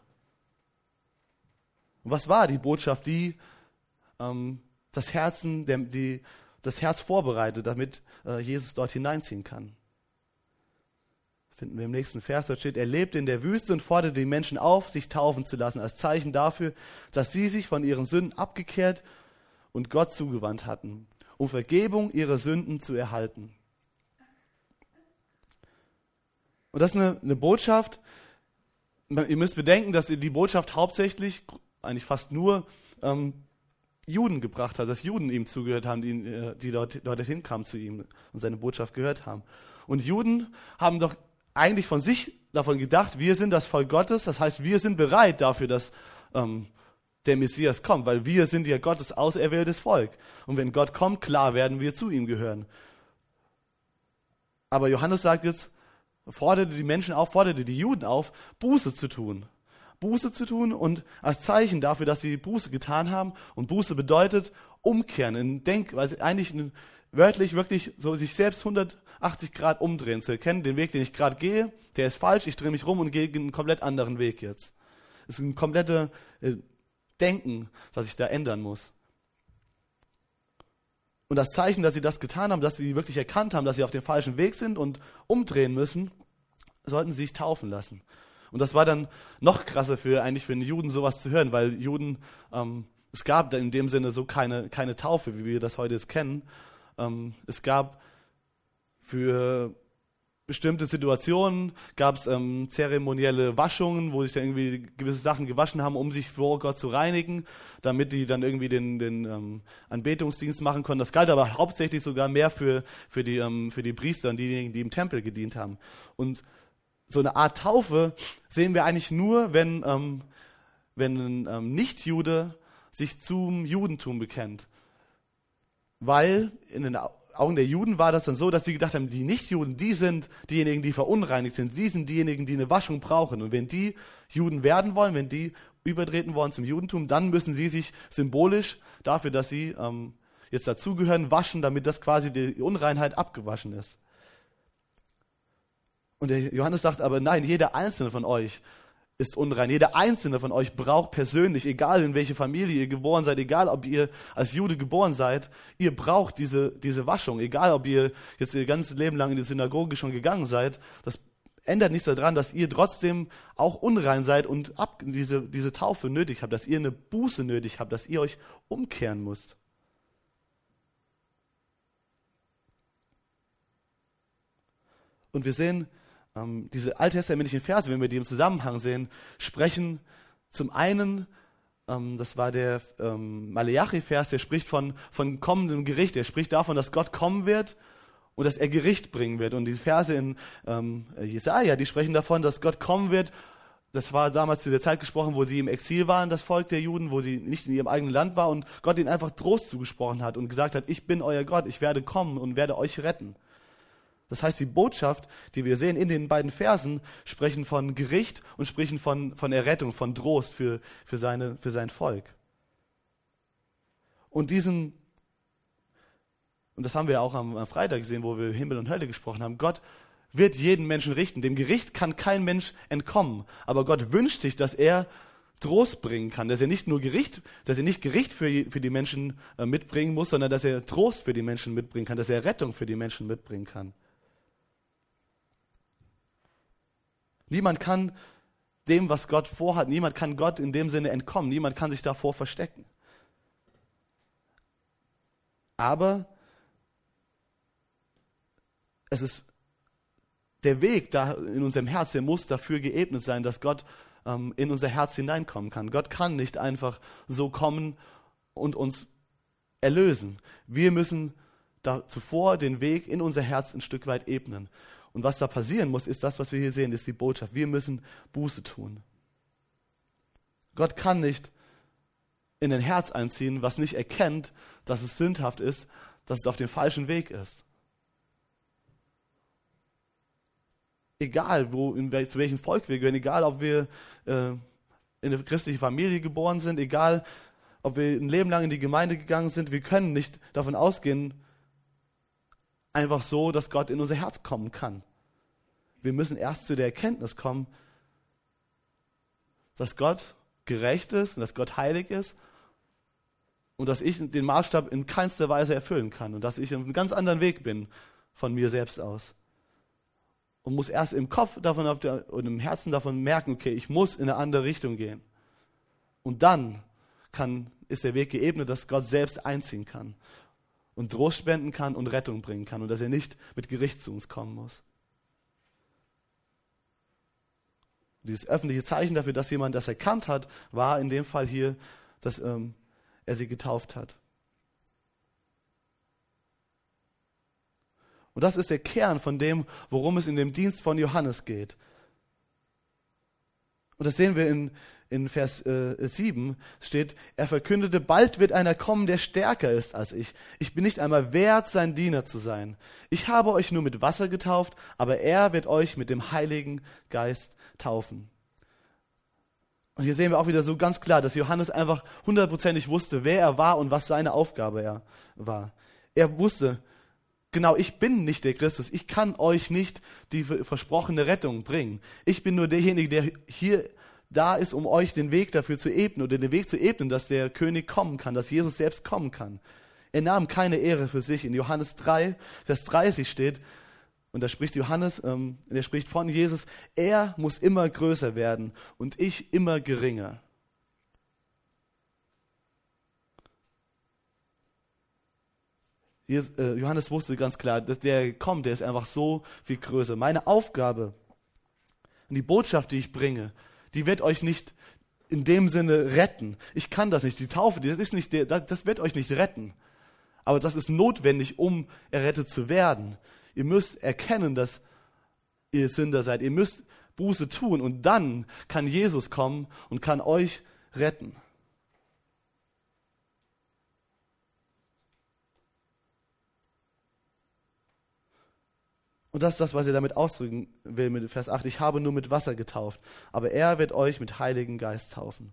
Und was war die Botschaft, die ähm, das, Herzen, der, die, das Herz vorbereitet, damit äh, Jesus dort hineinziehen kann? Finden wir im nächsten Vers, dort steht, er lebte in der Wüste und forderte die Menschen auf, sich taufen zu lassen, als Zeichen dafür, dass sie sich von ihren Sünden abgekehrt und Gott zugewandt hatten um Vergebung ihrer Sünden zu erhalten. Und das ist eine, eine Botschaft, ihr müsst bedenken, dass die Botschaft hauptsächlich, eigentlich fast nur, ähm, Juden gebracht hat, dass Juden ihm zugehört haben, die, äh, die dort, dorthin kamen zu ihm und seine Botschaft gehört haben. Und Juden haben doch eigentlich von sich davon gedacht, wir sind das Volk Gottes, das heißt, wir sind bereit dafür, dass ähm, der Messias kommt, weil wir sind ja Gottes auserwähltes Volk. Und wenn Gott kommt, klar werden wir zu ihm gehören. Aber Johannes sagt jetzt, forderte die Menschen auf, forderte die Juden auf, Buße zu tun. Buße zu tun und als Zeichen dafür, dass sie Buße getan haben. Und Buße bedeutet umkehren, in Denk, weil eigentlich wörtlich wirklich so sich selbst 180 Grad umdrehen, zu erkennen, den Weg, den ich gerade gehe, der ist falsch, ich drehe mich rum und gehe einen komplett anderen Weg jetzt. Es ist ein komplettes äh, Denken, das ich da ändern muss. Und das Zeichen, dass sie das getan haben, dass sie wirklich erkannt haben, dass sie auf dem falschen Weg sind und umdrehen müssen, sollten sie sich taufen lassen. Und das war dann noch krasser für eigentlich für einen Juden sowas zu hören, weil Juden, ähm, es gab in dem Sinne so keine, keine Taufe, wie wir das heute jetzt kennen. Ähm, es gab für bestimmte Situationen gab es ähm, zeremonielle Waschungen, wo sich dann irgendwie gewisse Sachen gewaschen haben, um sich vor Gott zu reinigen, damit die dann irgendwie den, den ähm, Anbetungsdienst machen konnten. Das galt aber hauptsächlich sogar mehr für, für, die, ähm, für die Priester und diejenigen, die im Tempel gedient haben. Und so eine Art Taufe sehen wir eigentlich nur, wenn, ähm, wenn ein ähm, Nichtjude sich zum Judentum bekennt. Weil in den Augen der Juden war das dann so, dass sie gedacht haben, die Nichtjuden, die sind diejenigen, die verunreinigt sind. Die sind diejenigen, die eine Waschung brauchen. Und wenn die Juden werden wollen, wenn die übertreten wollen zum Judentum, dann müssen sie sich symbolisch dafür, dass sie ähm, jetzt dazugehören, waschen, damit das quasi die Unreinheit abgewaschen ist. Und der Johannes sagt aber, nein, jeder einzelne von euch ist unrein. Jeder einzelne von euch braucht persönlich, egal in welche Familie ihr geboren seid, egal ob ihr als Jude geboren seid, ihr braucht diese, diese Waschung. Egal ob ihr jetzt ihr ganzes Leben lang in die Synagoge schon gegangen seid, das ändert nichts daran, dass ihr trotzdem auch unrein seid und ab, diese, diese Taufe nötig habt, dass ihr eine Buße nötig habt, dass ihr euch umkehren müsst. Und wir sehen, ähm, diese alttestamentlichen Verse, wenn wir die im Zusammenhang sehen, sprechen zum einen, ähm, das war der ähm, Maleachi-Vers, der spricht von, von kommendem Gericht, der spricht davon, dass Gott kommen wird und dass er Gericht bringen wird. Und die Verse in ähm, Jesaja, die sprechen davon, dass Gott kommen wird. Das war damals zu der Zeit gesprochen, wo sie im Exil waren, das Volk der Juden, wo sie nicht in ihrem eigenen Land war und Gott ihnen einfach Trost zugesprochen hat und gesagt hat, ich bin euer Gott, ich werde kommen und werde euch retten. Das heißt, die Botschaft, die wir sehen in den beiden Versen, sprechen von Gericht und sprechen von, von Errettung, von Trost für, für, seine, für sein Volk. Und diesen, und das haben wir auch am, am Freitag gesehen, wo wir Himmel und Hölle gesprochen haben, Gott wird jeden Menschen richten. Dem Gericht kann kein Mensch entkommen. Aber Gott wünscht sich, dass er Trost bringen kann, dass er nicht nur Gericht, dass er nicht Gericht für, für die Menschen äh, mitbringen muss, sondern dass er Trost für die Menschen mitbringen kann, dass er Rettung für die Menschen mitbringen kann. Niemand kann dem, was Gott vorhat, niemand kann Gott in dem Sinne entkommen, niemand kann sich davor verstecken. Aber es ist der Weg da in unserem Herz, der muss dafür geebnet sein, dass Gott ähm, in unser Herz hineinkommen kann. Gott kann nicht einfach so kommen und uns erlösen. Wir müssen da zuvor den Weg in unser Herz ein Stück weit ebnen. Und was da passieren muss, ist das, was wir hier sehen, ist die Botschaft. Wir müssen Buße tun. Gott kann nicht in ein Herz einziehen, was nicht erkennt, dass es sündhaft ist, dass es auf dem falschen Weg ist. Egal, wo, in zu welchem Volk wir gehören, egal, ob wir äh, in eine christliche Familie geboren sind, egal, ob wir ein Leben lang in die Gemeinde gegangen sind, wir können nicht davon ausgehen, einfach so, dass Gott in unser Herz kommen kann. Wir müssen erst zu der Erkenntnis kommen, dass Gott gerecht ist und dass Gott heilig ist und dass ich den Maßstab in keinster Weise erfüllen kann und dass ich auf einem ganz anderen Weg bin von mir selbst aus. Und muss erst im Kopf davon der, und im Herzen davon merken, okay, ich muss in eine andere Richtung gehen. Und dann kann, ist der Weg geebnet, dass Gott selbst einziehen kann und Trost spenden kann und Rettung bringen kann und dass er nicht mit Gericht zu uns kommen muss. Dieses öffentliche Zeichen dafür, dass jemand das erkannt hat, war in dem Fall hier, dass ähm, er sie getauft hat. Und das ist der Kern von dem, worum es in dem Dienst von Johannes geht. Und das sehen wir in, in Vers äh, 7 steht, er verkündete, bald wird einer kommen, der stärker ist als ich. Ich bin nicht einmal wert, sein Diener zu sein. Ich habe euch nur mit Wasser getauft, aber er wird euch mit dem Heiligen Geist taufen. Und hier sehen wir auch wieder so ganz klar, dass Johannes einfach hundertprozentig wusste, wer er war und was seine Aufgabe er war. Er wusste, genau, ich bin nicht der Christus. Ich kann euch nicht die versprochene Rettung bringen. Ich bin nur derjenige, der hier da ist, um euch den Weg dafür zu ebnen oder den Weg zu ebnen, dass der König kommen kann, dass Jesus selbst kommen kann. Er nahm keine Ehre für sich. In Johannes 3, Vers 30 steht, und da spricht Johannes, ähm, er spricht von Jesus, er muss immer größer werden und ich immer geringer. Äh, Johannes wusste ganz klar, dass der kommt, der ist einfach so viel größer. Meine Aufgabe und die Botschaft, die ich bringe, die wird euch nicht in dem Sinne retten. Ich kann das nicht. Die Taufe, das ist nicht der, das wird euch nicht retten. Aber das ist notwendig, um errettet zu werden. Ihr müsst erkennen, dass ihr Sünder seid. Ihr müsst Buße tun und dann kann Jesus kommen und kann euch retten. Und das ist das, was er damit ausdrücken will mit Vers 8. Ich habe nur mit Wasser getauft, aber er wird euch mit Heiligen Geist taufen.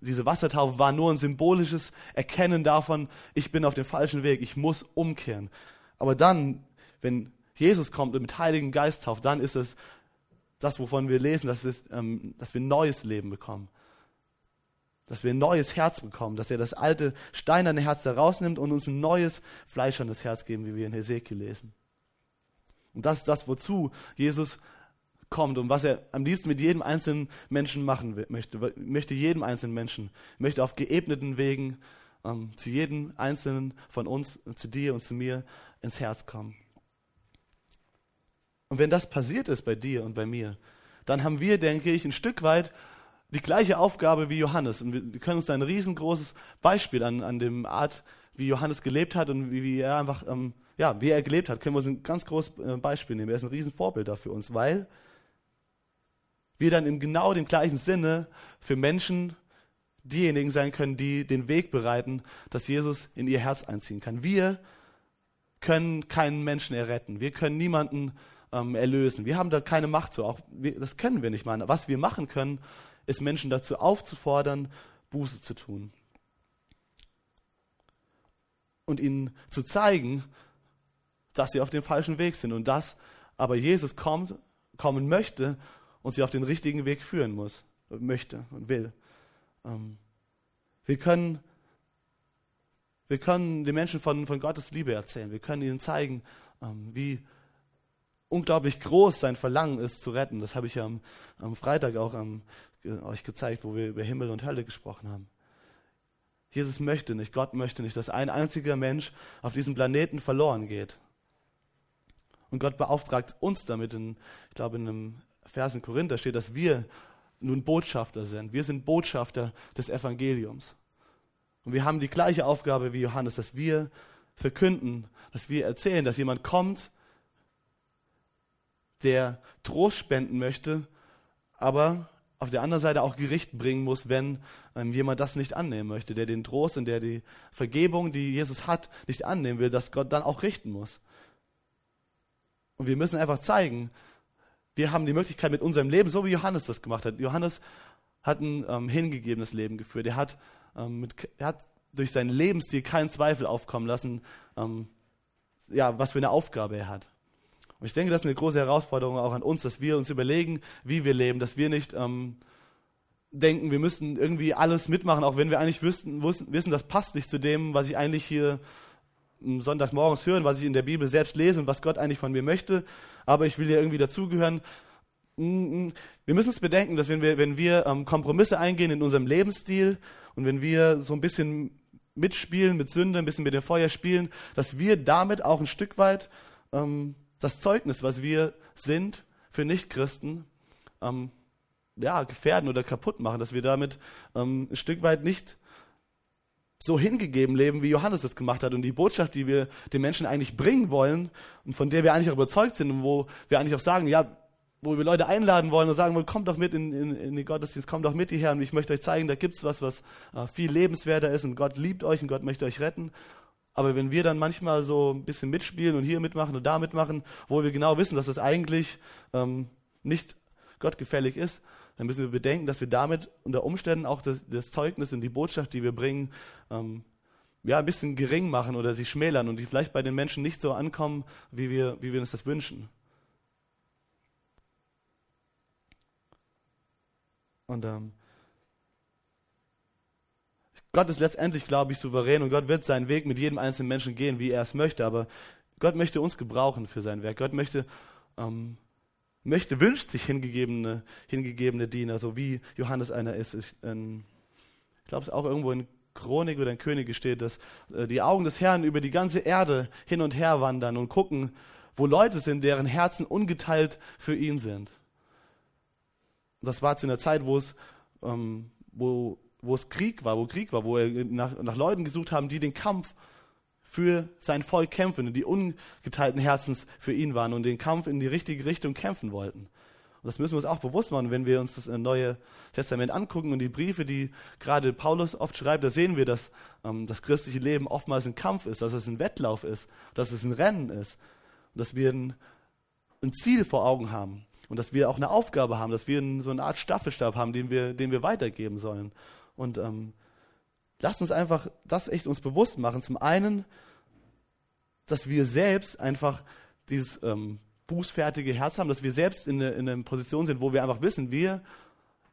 Diese Wassertaufe war nur ein symbolisches Erkennen davon, ich bin auf dem falschen Weg, ich muss umkehren. Aber dann, wenn Jesus kommt und mit Heiligen Geist tauft, dann ist es das, wovon wir lesen, dass, es, ähm, dass wir neues Leben bekommen dass wir ein neues Herz bekommen, dass er das alte steinerne Herz da rausnimmt und uns ein neues fleischernes Herz geben, wie wir in Hesekiel lesen. Und das ist das, wozu Jesus kommt und was er am liebsten mit jedem einzelnen Menschen machen möchte. Möchte jedem einzelnen Menschen, möchte auf geebneten Wegen ähm, zu jedem einzelnen von uns, zu dir und zu mir ins Herz kommen. Und wenn das passiert ist bei dir und bei mir, dann haben wir, denke ich, ein Stück weit die gleiche Aufgabe wie Johannes. Und wir können uns da ein riesengroßes Beispiel an, an dem Art, wie Johannes gelebt hat und wie, wie er einfach, ähm, ja, wie er gelebt hat, können wir uns ein ganz großes äh, Beispiel nehmen. Er ist ein Riesenvorbild da für uns, weil wir dann in genau dem gleichen Sinne für Menschen diejenigen sein können, die den Weg bereiten, dass Jesus in ihr Herz einziehen kann. Wir können keinen Menschen erretten. Wir können niemanden ähm, erlösen. Wir haben da keine Macht zu. Auch wir, das können wir nicht mal. Was wir machen können, ist Menschen dazu aufzufordern, Buße zu tun. Und ihnen zu zeigen, dass sie auf dem falschen Weg sind und dass aber Jesus kommt, kommen möchte und sie auf den richtigen Weg führen muss, möchte und will. Ähm, wir können, wir können den Menschen von, von Gottes Liebe erzählen. Wir können ihnen zeigen, ähm, wie unglaublich groß sein Verlangen ist zu retten. Das habe ich ja am, am Freitag auch am euch gezeigt, wo wir über Himmel und Hölle gesprochen haben. Jesus möchte nicht, Gott möchte nicht, dass ein einziger Mensch auf diesem Planeten verloren geht. Und Gott beauftragt uns damit, in, ich glaube in einem Vers in Korinther steht, dass wir nun Botschafter sind. Wir sind Botschafter des Evangeliums. Und wir haben die gleiche Aufgabe wie Johannes, dass wir verkünden, dass wir erzählen, dass jemand kommt, der Trost spenden möchte, aber auf der anderen Seite auch Gericht bringen muss, wenn ähm, jemand das nicht annehmen möchte, der den Trost und der die Vergebung, die Jesus hat, nicht annehmen will, dass Gott dann auch richten muss. Und wir müssen einfach zeigen, wir haben die Möglichkeit mit unserem Leben, so wie Johannes das gemacht hat. Johannes hat ein ähm, hingegebenes Leben geführt. Er hat, ähm, mit, er hat durch seinen Lebensstil keinen Zweifel aufkommen lassen, ähm, ja, was für eine Aufgabe er hat. Und ich denke, das ist eine große Herausforderung auch an uns, dass wir uns überlegen, wie wir leben, dass wir nicht ähm, denken, wir müssten irgendwie alles mitmachen, auch wenn wir eigentlich wüssten, wussten, wissen, das passt nicht zu dem, was ich eigentlich hier Sonntagmorgens höre, was ich in der Bibel selbst lese und was Gott eigentlich von mir möchte. Aber ich will ja irgendwie dazugehören. Mm, mm. Wir müssen uns bedenken, dass wenn wir, wenn wir ähm, Kompromisse eingehen in unserem Lebensstil und wenn wir so ein bisschen mitspielen mit Sünde, ein bisschen mit dem Feuer spielen, dass wir damit auch ein Stück weit ähm, das Zeugnis, was wir sind für Nichtchristen, ähm, ja, gefährden oder kaputt machen, dass wir damit ähm, ein Stück weit nicht so hingegeben leben, wie Johannes es gemacht hat. Und die Botschaft, die wir den Menschen eigentlich bringen wollen und von der wir eigentlich auch überzeugt sind und wo wir eigentlich auch sagen, ja, wo wir Leute einladen wollen und sagen wollen, kommt doch mit in, in, in den Gottesdienst, kommt doch mit hierher und ich möchte euch zeigen, da gibt's was, was äh, viel lebenswerter ist und Gott liebt euch und Gott möchte euch retten. Aber wenn wir dann manchmal so ein bisschen mitspielen und hier mitmachen und da mitmachen, wo wir genau wissen, dass das eigentlich ähm, nicht gottgefällig ist, dann müssen wir bedenken, dass wir damit unter Umständen auch das, das Zeugnis und die Botschaft, die wir bringen, ähm, ja, ein bisschen gering machen oder sie schmälern und die vielleicht bei den Menschen nicht so ankommen, wie wir, wie wir uns das wünschen. Und ähm, Gott ist letztendlich, glaube ich, souverän und Gott wird seinen Weg mit jedem einzelnen Menschen gehen, wie er es möchte. Aber Gott möchte uns gebrauchen für sein Werk. Gott möchte, ähm, möchte wünscht sich hingegebene, hingegebene Diener, so wie Johannes einer ist. Ich, ähm, ich glaube, es auch irgendwo in Chronik oder in Könige steht, dass äh, die Augen des Herrn über die ganze Erde hin und her wandern und gucken, wo Leute sind, deren Herzen ungeteilt für ihn sind. Das war zu einer Zeit, wo es, ähm, wo, wo es Krieg war, wo Krieg war, wo er nach, nach Leuten gesucht haben, die den Kampf für sein Volk kämpfen und die ungeteilten Herzens für ihn waren und den Kampf in die richtige Richtung kämpfen wollten. Und das müssen wir uns auch bewusst machen, wenn wir uns das Neue Testament angucken und die Briefe, die gerade Paulus oft schreibt, da sehen wir, dass ähm, das christliche Leben oftmals ein Kampf ist, dass es ein Wettlauf ist, dass es ein Rennen ist dass wir ein, ein Ziel vor Augen haben und dass wir auch eine Aufgabe haben, dass wir so eine Art Staffelstab haben, den wir, den wir weitergeben sollen. Und ähm, lasst uns einfach das echt uns bewusst machen. Zum einen, dass wir selbst einfach dieses ähm, bußfertige Herz haben, dass wir selbst in, in einer Position sind, wo wir einfach wissen, wir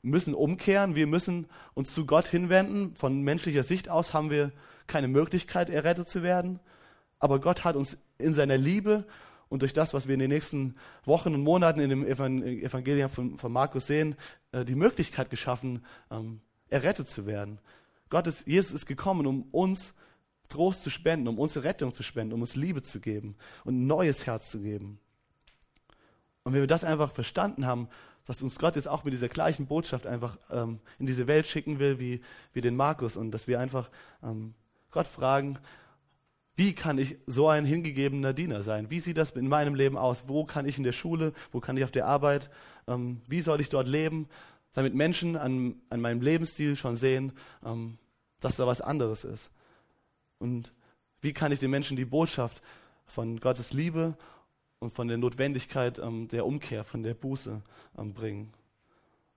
müssen umkehren, wir müssen uns zu Gott hinwenden. Von menschlicher Sicht aus haben wir keine Möglichkeit, errettet zu werden. Aber Gott hat uns in seiner Liebe und durch das, was wir in den nächsten Wochen und Monaten in dem Evangelium von, von Markus sehen, äh, die Möglichkeit geschaffen, ähm, errettet zu werden. Gott ist, Jesus ist gekommen, um uns Trost zu spenden, um uns Rettung zu spenden, um uns Liebe zu geben und ein neues Herz zu geben. Und wenn wir das einfach verstanden haben, dass uns Gott jetzt auch mit dieser gleichen Botschaft einfach ähm, in diese Welt schicken will, wie, wie den Markus, und dass wir einfach ähm, Gott fragen, wie kann ich so ein hingegebener Diener sein? Wie sieht das in meinem Leben aus? Wo kann ich in der Schule? Wo kann ich auf der Arbeit? Ähm, wie soll ich dort leben? Damit Menschen an, an meinem Lebensstil schon sehen, ähm, dass da was anderes ist. Und wie kann ich den Menschen die Botschaft von Gottes Liebe und von der Notwendigkeit ähm, der Umkehr, von der Buße ähm, bringen?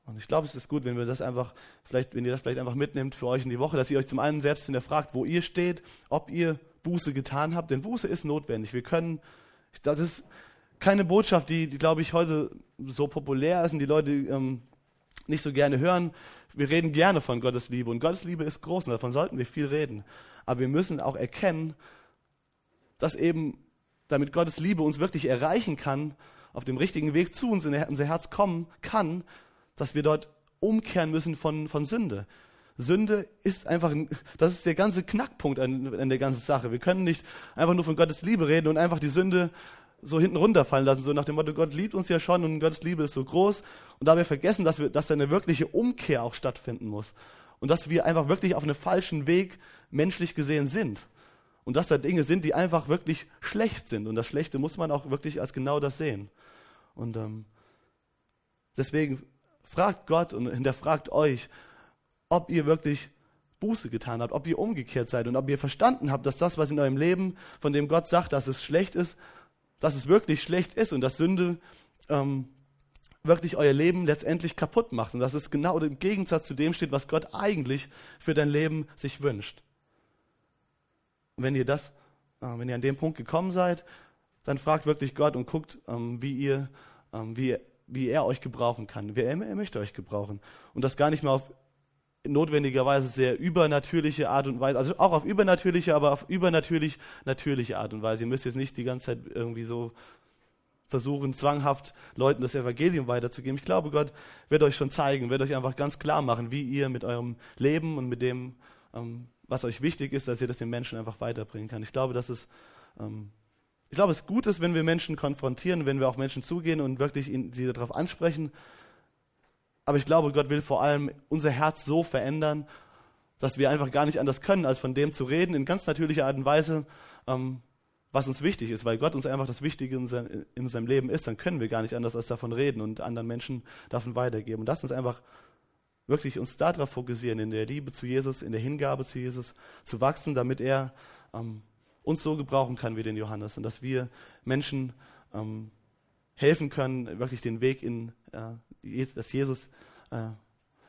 Und ich glaube, es ist gut, wenn wir das einfach, vielleicht, wenn ihr das vielleicht einfach mitnimmt für euch in die Woche, dass ihr euch zum einen selbst hinterfragt, wo ihr steht, ob ihr Buße getan habt, denn Buße ist notwendig. Wir können, das ist keine Botschaft, die, die glaube ich, heute so populär ist und die Leute ähm, nicht so gerne hören. Wir reden gerne von Gottes Liebe und Gottes Liebe ist groß und davon sollten wir viel reden. Aber wir müssen auch erkennen, dass eben, damit Gottes Liebe uns wirklich erreichen kann, auf dem richtigen Weg zu uns in unser Herz kommen kann, dass wir dort umkehren müssen von, von Sünde. Sünde ist einfach, das ist der ganze Knackpunkt an, an der ganzen Sache. Wir können nicht einfach nur von Gottes Liebe reden und einfach die Sünde so hinten runterfallen lassen, so nach dem Motto, Gott liebt uns ja schon und Gottes Liebe ist so groß. Und dabei vergessen, dass, wir, dass da eine wirkliche Umkehr auch stattfinden muss. Und dass wir einfach wirklich auf einem falschen Weg menschlich gesehen sind. Und dass da Dinge sind, die einfach wirklich schlecht sind. Und das Schlechte muss man auch wirklich als genau das sehen. Und ähm, deswegen fragt Gott und hinterfragt euch, ob ihr wirklich Buße getan habt, ob ihr umgekehrt seid und ob ihr verstanden habt, dass das, was in eurem Leben, von dem Gott sagt, dass es schlecht ist, dass es wirklich schlecht ist und dass Sünde ähm, wirklich euer Leben letztendlich kaputt macht und dass es genau im Gegensatz zu dem steht, was Gott eigentlich für dein Leben sich wünscht. Und wenn ihr das, äh, wenn ihr an dem Punkt gekommen seid, dann fragt wirklich Gott und guckt, ähm, wie ihr, ähm, wie, wie er euch gebrauchen kann. Wer er, er möchte euch gebrauchen. Und das gar nicht mehr auf notwendigerweise sehr übernatürliche Art und Weise, also auch auf übernatürliche, aber auf übernatürlich natürliche Art und Weise. Ihr müsst jetzt nicht die ganze Zeit irgendwie so versuchen, zwanghaft Leuten das Evangelium weiterzugeben. Ich glaube, Gott wird euch schon zeigen, wird euch einfach ganz klar machen, wie ihr mit eurem Leben und mit dem, ähm, was euch wichtig ist, dass ihr das den Menschen einfach weiterbringen kann. Ich glaube, dass es, ähm, ich glaube, es gut ist, wenn wir Menschen konfrontieren, wenn wir auf Menschen zugehen und wirklich sie darauf ansprechen, aber ich glaube, Gott will vor allem unser Herz so verändern, dass wir einfach gar nicht anders können, als von dem zu reden, in ganz natürlicher Art und Weise, ähm, was uns wichtig ist, weil Gott uns einfach das Wichtige in, sein, in unserem Leben ist, dann können wir gar nicht anders als davon reden und anderen Menschen davon weitergeben. Und lass uns einfach wirklich uns darauf fokussieren, in der Liebe zu Jesus, in der Hingabe zu Jesus zu wachsen, damit er ähm, uns so gebrauchen kann wie den Johannes und dass wir Menschen ähm, helfen können, wirklich den Weg in, äh, dass Jesus äh,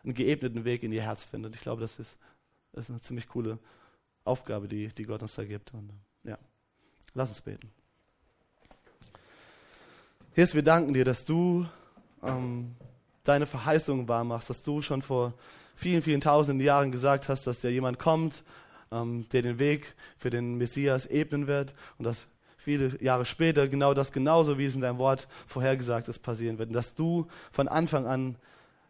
einen geebneten Weg in ihr Herz findet. Ich glaube, das ist, das ist eine ziemlich coole Aufgabe, die, die Gott uns da gibt. Und ja, lass uns beten. Jesus, wir danken dir, dass du ähm, deine Verheißungen wahrmachst, dass du schon vor vielen, vielen tausenden Jahren gesagt hast, dass da jemand kommt, ähm, der den Weg für den Messias ebnen wird und dass viele Jahre später genau das genauso, wie es in deinem Wort vorhergesagt ist, passieren wird. Und dass du von Anfang an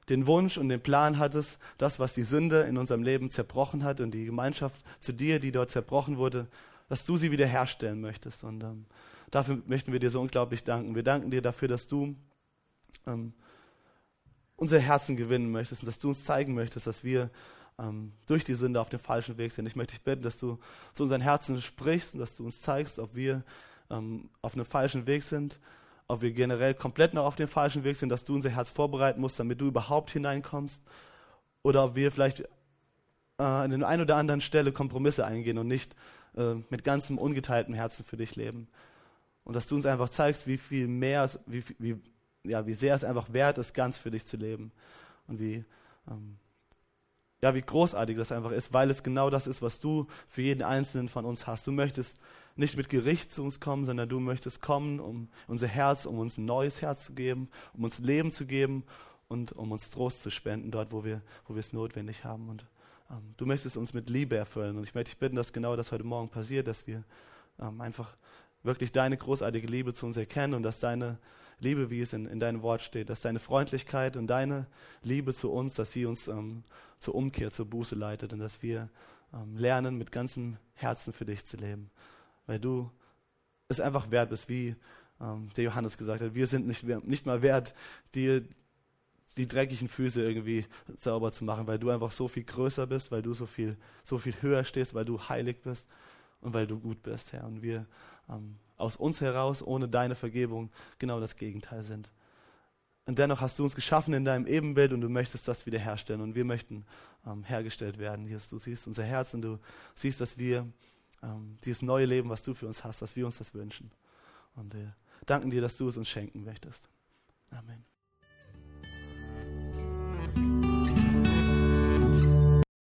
den Wunsch und den Plan hattest, das, was die Sünde in unserem Leben zerbrochen hat und die Gemeinschaft zu dir, die dort zerbrochen wurde, dass du sie wiederherstellen möchtest. Und ähm, dafür möchten wir dir so unglaublich danken. Wir danken dir dafür, dass du ähm, unser Herzen gewinnen möchtest und dass du uns zeigen möchtest, dass wir ähm, durch die Sünde auf dem falschen Weg sind. Ich möchte dich bitten, dass du zu unseren Herzen sprichst und dass du uns zeigst, ob wir ähm, auf einem falschen Weg sind, ob wir generell komplett noch auf dem falschen Weg sind, dass du unser Herz vorbereiten musst, damit du überhaupt hineinkommst, oder ob wir vielleicht äh, an der einen oder anderen Stelle Kompromisse eingehen und nicht äh, mit ganzem ungeteiltem Herzen für dich leben. Und dass du uns einfach zeigst, wie viel mehr, wie, wie, ja, wie sehr es einfach wert ist, ganz für dich zu leben. Und wie, ähm, ja, wie großartig das einfach ist, weil es genau das ist, was du für jeden Einzelnen von uns hast. Du möchtest nicht mit Gericht zu uns kommen, sondern du möchtest kommen, um unser Herz, um uns ein neues Herz zu geben, um uns Leben zu geben und um uns Trost zu spenden, dort, wo wir, wo wir es notwendig haben. Und ähm, du möchtest uns mit Liebe erfüllen. Und ich möchte dich bitten, dass genau das heute Morgen passiert, dass wir ähm, einfach wirklich deine großartige Liebe zu uns erkennen und dass deine Liebe, wie es in, in deinem Wort steht, dass deine Freundlichkeit und deine Liebe zu uns, dass sie uns ähm, zur Umkehr, zur Buße leitet und dass wir ähm, lernen, mit ganzem Herzen für dich zu leben. Weil du es einfach wert bist, wie ähm, der Johannes gesagt hat. Wir sind nicht, nicht mal wert, dir die dreckigen Füße irgendwie sauber zu machen, weil du einfach so viel größer bist, weil du so viel, so viel höher stehst, weil du heilig bist und weil du gut bist, Herr. Und wir ähm, aus uns heraus, ohne deine Vergebung, genau das Gegenteil sind. Und dennoch hast du uns geschaffen in deinem Ebenbild und du möchtest das wiederherstellen. Und wir möchten ähm, hergestellt werden. Jesus, du siehst unser Herz und du siehst, dass wir ähm, dieses neue Leben, was du für uns hast, dass wir uns das wünschen. Und wir danken dir, dass du es uns schenken möchtest. Amen.